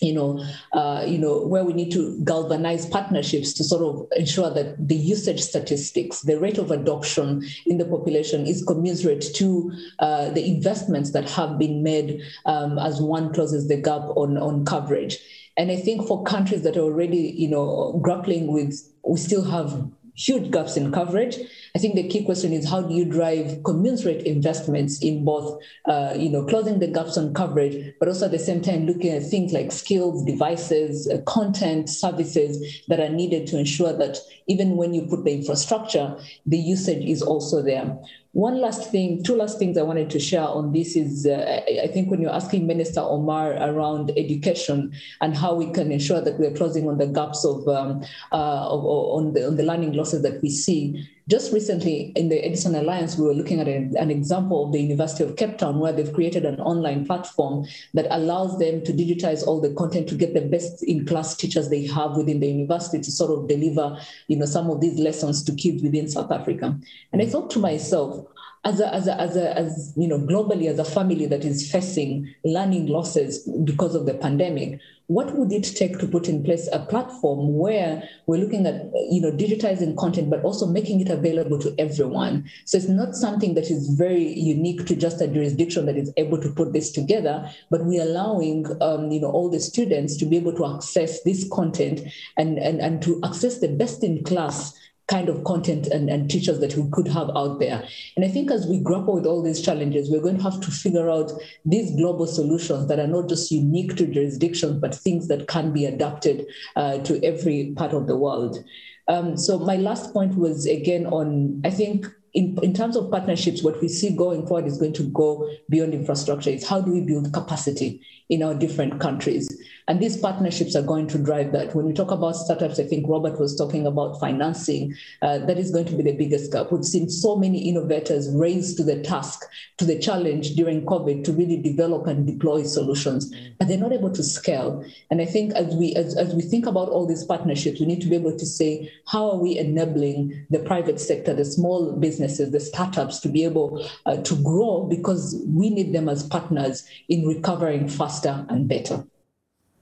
S3: you know, uh, you know, where we need to galvanize partnerships to sort of ensure that the usage statistics, the rate of adoption in the population is commensurate to uh, the investments that have been made um, as one closes the gap on, on coverage. And I think for countries that are already, you know, grappling with, we still have huge gaps in coverage. I think the key question is how do you drive commensurate investments in both, uh, you know, closing the gaps on coverage, but also at the same time looking at things like skills, devices, uh, content, services that are needed to ensure that even when you put the infrastructure, the usage is also there. One last thing, two last things I wanted to share on this is uh, I think when you're asking Minister Omar around education and how we can ensure that we're closing on the gaps of, um, uh, of on, the, on the learning losses that we see, just recently in the Edison Alliance, we were looking at an, an, example of the University of Cape Town where they've created an online platform that allows them to digitize all the content to get the best in class teachers they have within the university to sort of deliver, you know, some of these lessons to kids within South Africa. And I thought to myself, as a, as a, as a, as you know, globally as a family that is facing learning losses because of the pandemic, what would it take to put in place a platform where we're looking at, you know, digitizing content, but also making it available to everyone? So it's not something that is very unique to just a jurisdiction that is able to put this together, but we're allowing, um, you know, all the students to be able to access this content and, and, and to access the best in class kind of content and, and teachers that we could have out there. And I think as we grapple with all these challenges, we're going to have to figure out these global solutions that are not just unique to jurisdictions, but things that can be adapted uh, to every part of the world. Um, so my last point was again on, I think in, in terms of partnerships, what we see going forward is going to go beyond infrastructure. It's how do we build capacity in our different countries? And these partnerships are going to drive that. When we talk about startups, I think Robert was talking about financing. Uh, that is going to be the biggest gap. We've seen so many innovators raised to the task, to the challenge during COVID to really develop and deploy solutions, but they're not able to scale. And I think as we as, as we think about all these partnerships, we need to be able to say, how are we enabling the private sector, the small businesses, the startups to be able uh, to grow because we need them as partners in recovering faster and better.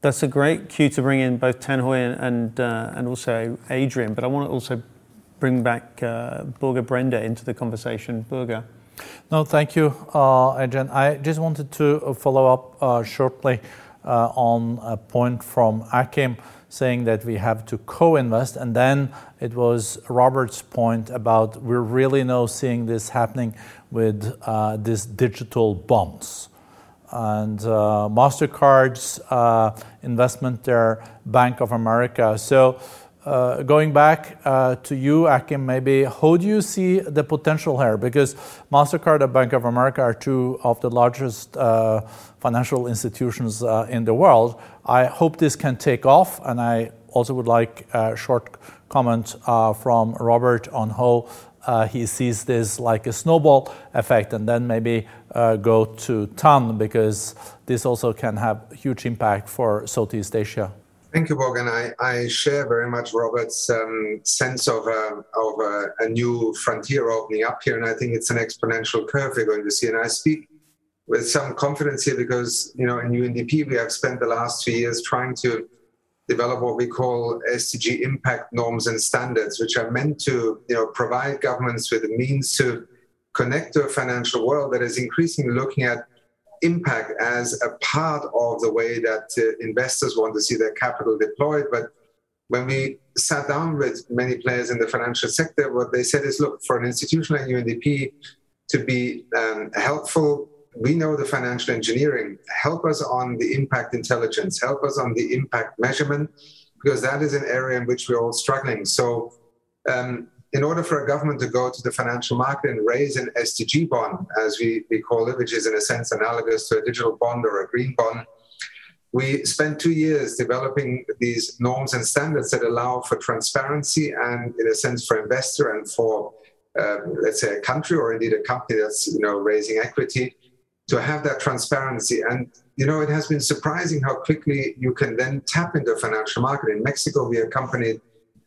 S1: That's a great cue to bring in both Tan Hooi and uh, and also Adrian. But I want to also bring back uh, Børge Brende into the conversation. Børge.
S2: No, thank you, uh, Adrian. I just wanted to follow up uh, shortly uh, on a point from Achim saying that we have to co-invest, and then it was Robert's point about we're really now seeing this happening with uh, these digital bonds and uh, MasterCard's uh, investment there, Bank of America. So, going back uh, to you, Achim, maybe how do you see the potential here? Because MasterCard and Bank of America are two of the largest uh, financial institutions uh, in the world. I hope this can take off, and I also would like a short comment from Robert on how uh, he sees this like a snowball effect and then maybe uh, go to Tan because this also can have huge impact for Southeast Asia.
S5: Thank you, Morgan. I, I share very much Robert's um, sense of, uh, of uh, a new frontier opening up here, and I think it's an exponential curve we're going to see. And I speak with some confidence here because, you know, in UNDP we have spent the last two years trying to develop what we call SDG impact norms and standards, which are meant to you know, provide governments with the means to connect to a financial world that is increasingly looking at impact as a part of the way that uh, investors want to see their capital deployed. But when we sat down with many players in the financial sector, what they said is look, for an institution like UNDP to be um, helpful we know the financial engineering. Help us on the impact intelligence, help us on the impact measurement, because that is an area in which we're all struggling. So, um, in order for a government to go to the financial market and raise an SDG bond, as we, we call it, which is in a sense analogous to a digital bond or a green bond, we spent two years developing these norms and standards that allow for transparency and, in a sense, for investor and for, um, let's say, a country or indeed a company that's you know raising equity to have that transparency. And you know, it has been surprising how quickly you can then tap into a financial market. In Mexico, we accompanied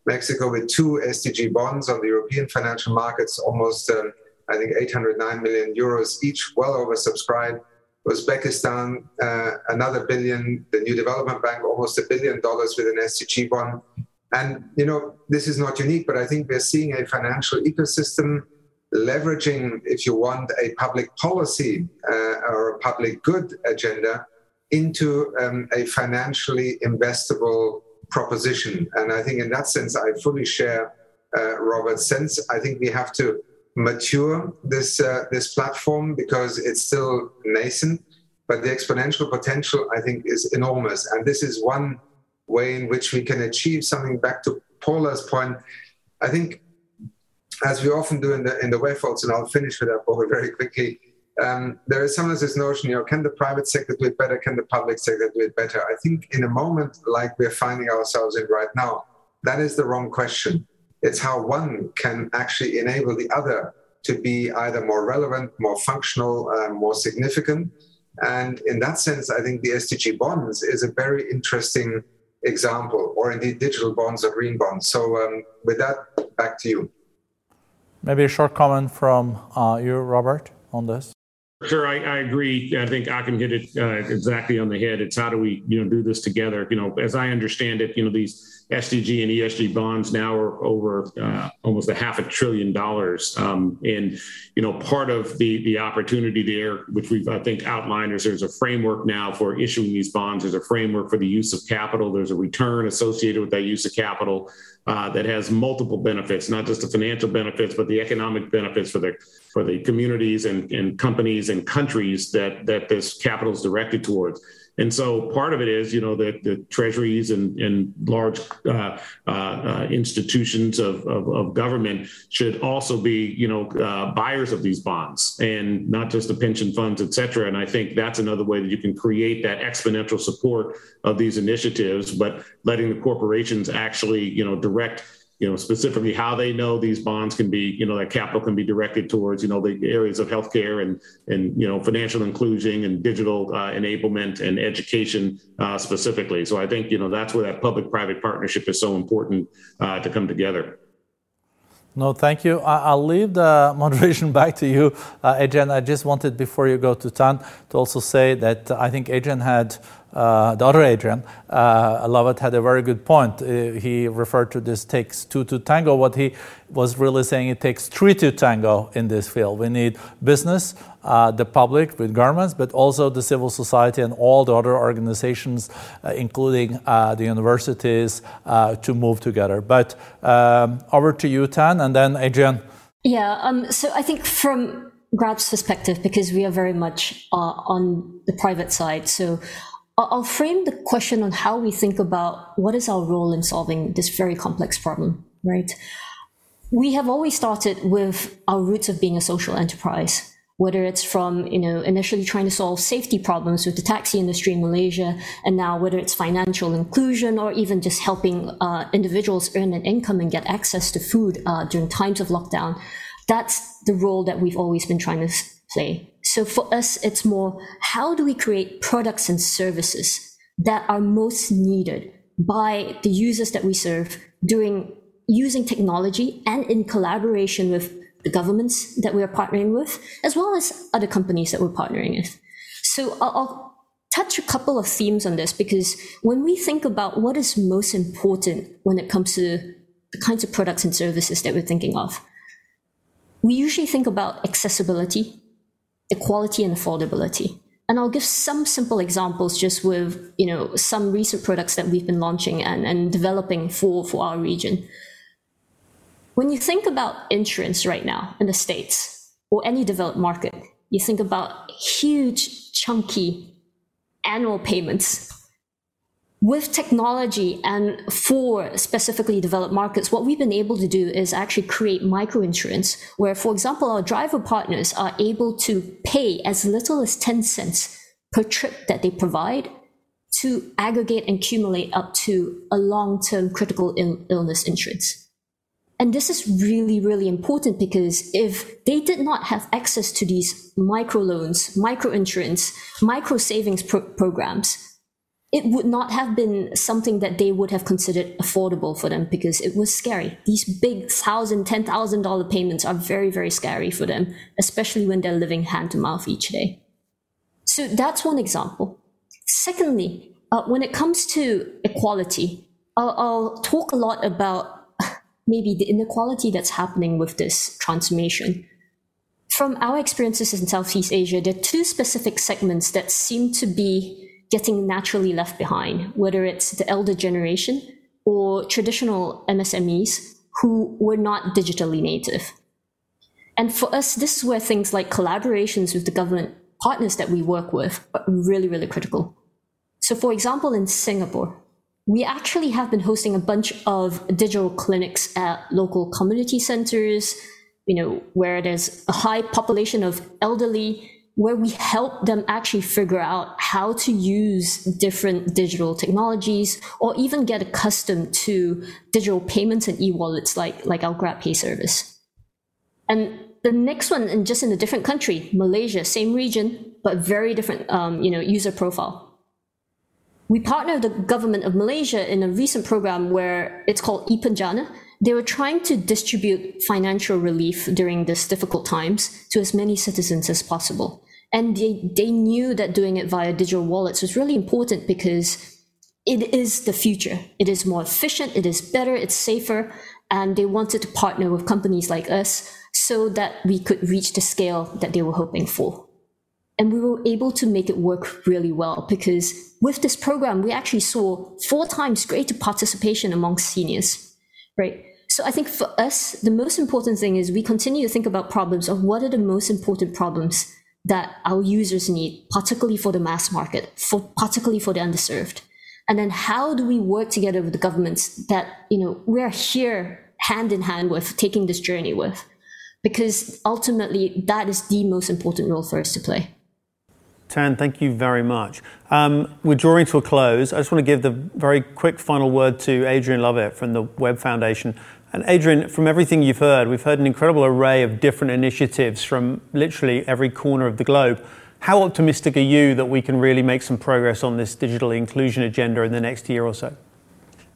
S5: Mexico with two SDG bonds on the European financial markets, almost, um, I think, 809 million euros each, well oversubscribed. Uzbekistan, uh, another billion, the New Development Bank, almost a billion dollars with an SDG bond. And, you know, this is not unique, but I think we're seeing a financial ecosystem leveraging, if you want, a public policy uh, or a public good agenda into um, a financially investable proposition. And I think in that sense, I fully share uh, Robert's sense. I think we have to mature this uh, this platform because it's still nascent, but the exponential potential I think is enormous. And this is one way in which we can achieve something. Back to Paula's point, I think, as we often do in the in the WEFOLs, and I'll finish with that Paula very quickly. Um, there is sometimes this notion, you know, can the private sector do it better? Can the public sector do it better? I think in a moment like we're finding ourselves in right now, that is the wrong question it's how one can actually enable the other to be either more relevant, more functional, uh, more significant. And in that sense, I think the SDG bonds is a very interesting example, or indeed digital bonds or green bonds. So, um, with that, back to you.
S2: Maybe a short comment from uh, you, Robert, on this.
S6: Sure, I, I, agree. I think I can hit it uh, exactly on the head. It's how do we, you know, do this together? You know, as I understand it, you know, these SDG and ESG bonds now are over uh, almost a half a trillion dollars. Um, and, you know, part of the the opportunity there, which we've, I think, outlined is there's a framework now for issuing these bonds. There's a framework for the use of capital. There's a return associated with that use of capital uh, that has multiple benefits, not just the financial benefits, but the economic benefits for the for the communities and, and companies and countries that that this capital is directed towards. And so part of it is, you know, that the treasuries and, and large uh, uh, institutions of, of, of, government should also be, you know, uh, buyers of these bonds and not just the pension funds, et cetera. And I think that's another way that you can create that exponential support of these initiatives, but letting the corporations actually, you know, direct you know, specifically how they know these bonds can be, you know, that capital can be directed towards, you know, the areas of healthcare and, and you know, financial inclusion and digital uh, enablement and education uh, specifically. So I think, you know, that's where that public-private partnership is so important uh, to come together.
S2: No, thank you. I'll leave the <laughs> moderation back to you, uh, Adrian. I just wanted, before you go to Tan, to also say that I think Adrian had uh, the other Adrian, uh, Lovett had a very good point. Uh, he referred to this takes two to tango. What he was really saying, it takes three to tango in this field. We need business, uh, the public with governments, but also the civil society and all the other organizations, uh, including uh, the universities, to move together. But um, over to you, Tan, and then Adrian.
S8: Yeah, um, so I think from Grab's perspective, because we are very much on the private side, so I'll frame the question on how we think about what is our role in solving this very complex problem, right? We have always started with our roots of being a social enterprise, whether it's from, you know, initially trying to solve safety problems with the taxi industry in Malaysia, and now whether it's financial inclusion or even just helping uh, individuals earn an income and get access to food uh, during times of lockdown. That's the role that we've always been trying to play. So for us, it's more how do we create products and services that are most needed by the users that we serve doing using technology and in collaboration with the governments that we are partnering with, as well as other companies that we're partnering with. So I'll, I'll touch a couple of themes on this because when we think about what is most important when it comes to the kinds of products and services that we're thinking of, we usually think about accessibility equality and affordability. And I'll give some simple examples just with, you know, some recent products that we've been launching and, and developing for, for our region. When you think about insurance right now in the States or any developed market, you think about huge, chunky annual payments. With technology and for specifically developed markets, what we've been able to do is actually create microinsurance, where, for example, our driver partners are able to pay as little as 10 cents per trip that they provide to aggregate and accumulate up to a long term critical Ill- illness insurance. And this is really, really important because if they did not have access to these microloans, microinsurance, micro savings pro- programs, it would not have been something that they would have considered affordable for them because it was scary. These big thousand, ten thousand dollar payments are very, very scary for them, especially when they're living hand to mouth each day. So that's one example. Secondly, uh, when it comes to equality, I'll, I'll talk a lot about <laughs> maybe the inequality that's happening with this transformation. From our experiences in Southeast Asia, there are two specific segments that seem to be getting naturally left behind, whether it's the elder generation or traditional MSMEs who were not digitally native. And for us, this is where things like collaborations with the government partners that we work with are really, really critical. So, for example, in Singapore, we actually have been hosting a bunch of digital clinics at local community centers, you know, where there's a high population of elderly where we help them actually figure out how to use different digital technologies or even get accustomed to digital payments and e-wallets like, like our GrabPay service. And the next one, and just in a different country, Malaysia, same region, but very different um, you know, user profile. We partnered the government of Malaysia in a recent program where it's called ePenjana, they were trying to distribute financial relief during these difficult times to as many citizens as possible. And they, they knew that doing it via digital wallets was really important because it is the future. It is more efficient, it is better, it's safer. And they wanted to partner with companies like us so that we could reach the scale that they were hoping for. And we were able to make it work really well because with this program, we actually saw four times greater participation among seniors, right? So I think for us, the most important thing is we continue to think about problems of what are the most important problems that our users need, particularly for the mass market, for particularly for the underserved. And then how do we work together with the governments that, you know, we're here hand in hand with taking this journey with? Because ultimately that is the most important role for us to play.
S1: Tan, thank you very much. Um, we're drawing to a close. I just want to give the very quick final word to Adrian Lovett from the Web Foundation and Adrian, from everything you've heard, we've heard an incredible array of different initiatives from literally every corner of the globe. How optimistic are you that we can really make some progress on this digital inclusion agenda in the next year or so?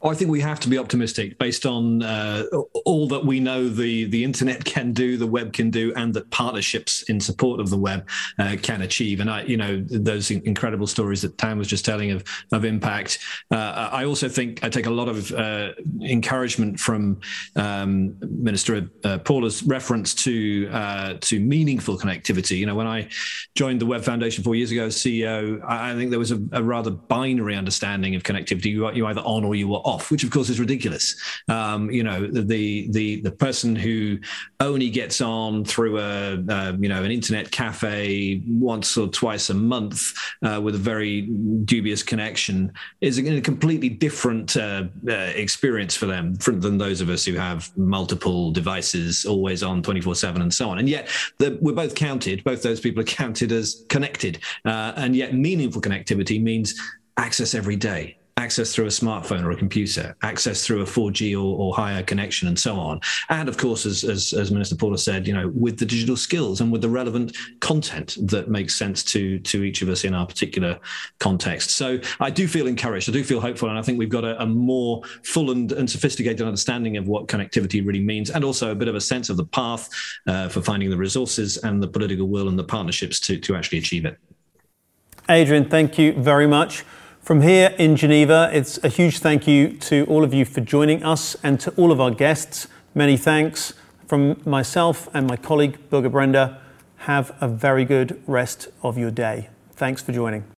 S7: I think we have to be optimistic based on uh, all that we know the, the internet can do, the web can do, and that partnerships in support of the web uh, can achieve. And I, you know, those incredible stories that Tan was just telling of, of impact. Uh, I also think I take a lot of uh, encouragement from um, Minister uh, Paula's reference to uh, to meaningful connectivity. You know, when I joined the Web Foundation four years ago as CEO, I, I think there was a, a, rather binary understanding of connectivity. You, you either on or you were off, which of course is ridiculous. Um, you know, the the the person who only gets on through a you know an internet cafe once or twice a month uh, with a very dubious connection is a, a completely different uh, uh, experience for them than those of us who have multiple devices always on 24 7 and so on. And yet the, we're both counted, both those people are counted as connected. Uh, and yet meaningful connectivity means access every day access through a smartphone or a computer, access through a 4G or, or higher connection, and so on. And of course, as, as, as, Minister Paula said, you know, with the digital skills and with the relevant content that makes sense to to each of us in our particular context. So I do feel encouraged. I do feel hopeful, and I think we've got a, a more full and, and, sophisticated understanding of what connectivity really means, and also a bit of a sense of the path uh, for finding the resources and the political will and the partnerships to to actually achieve it.
S1: Adrian, thank you very much. From here in Geneva, it's a huge thank you to all of you for joining us and to all of our guests. Many thanks from myself and my colleague, Børge Brende. Have a very good rest of your day. Thanks for joining.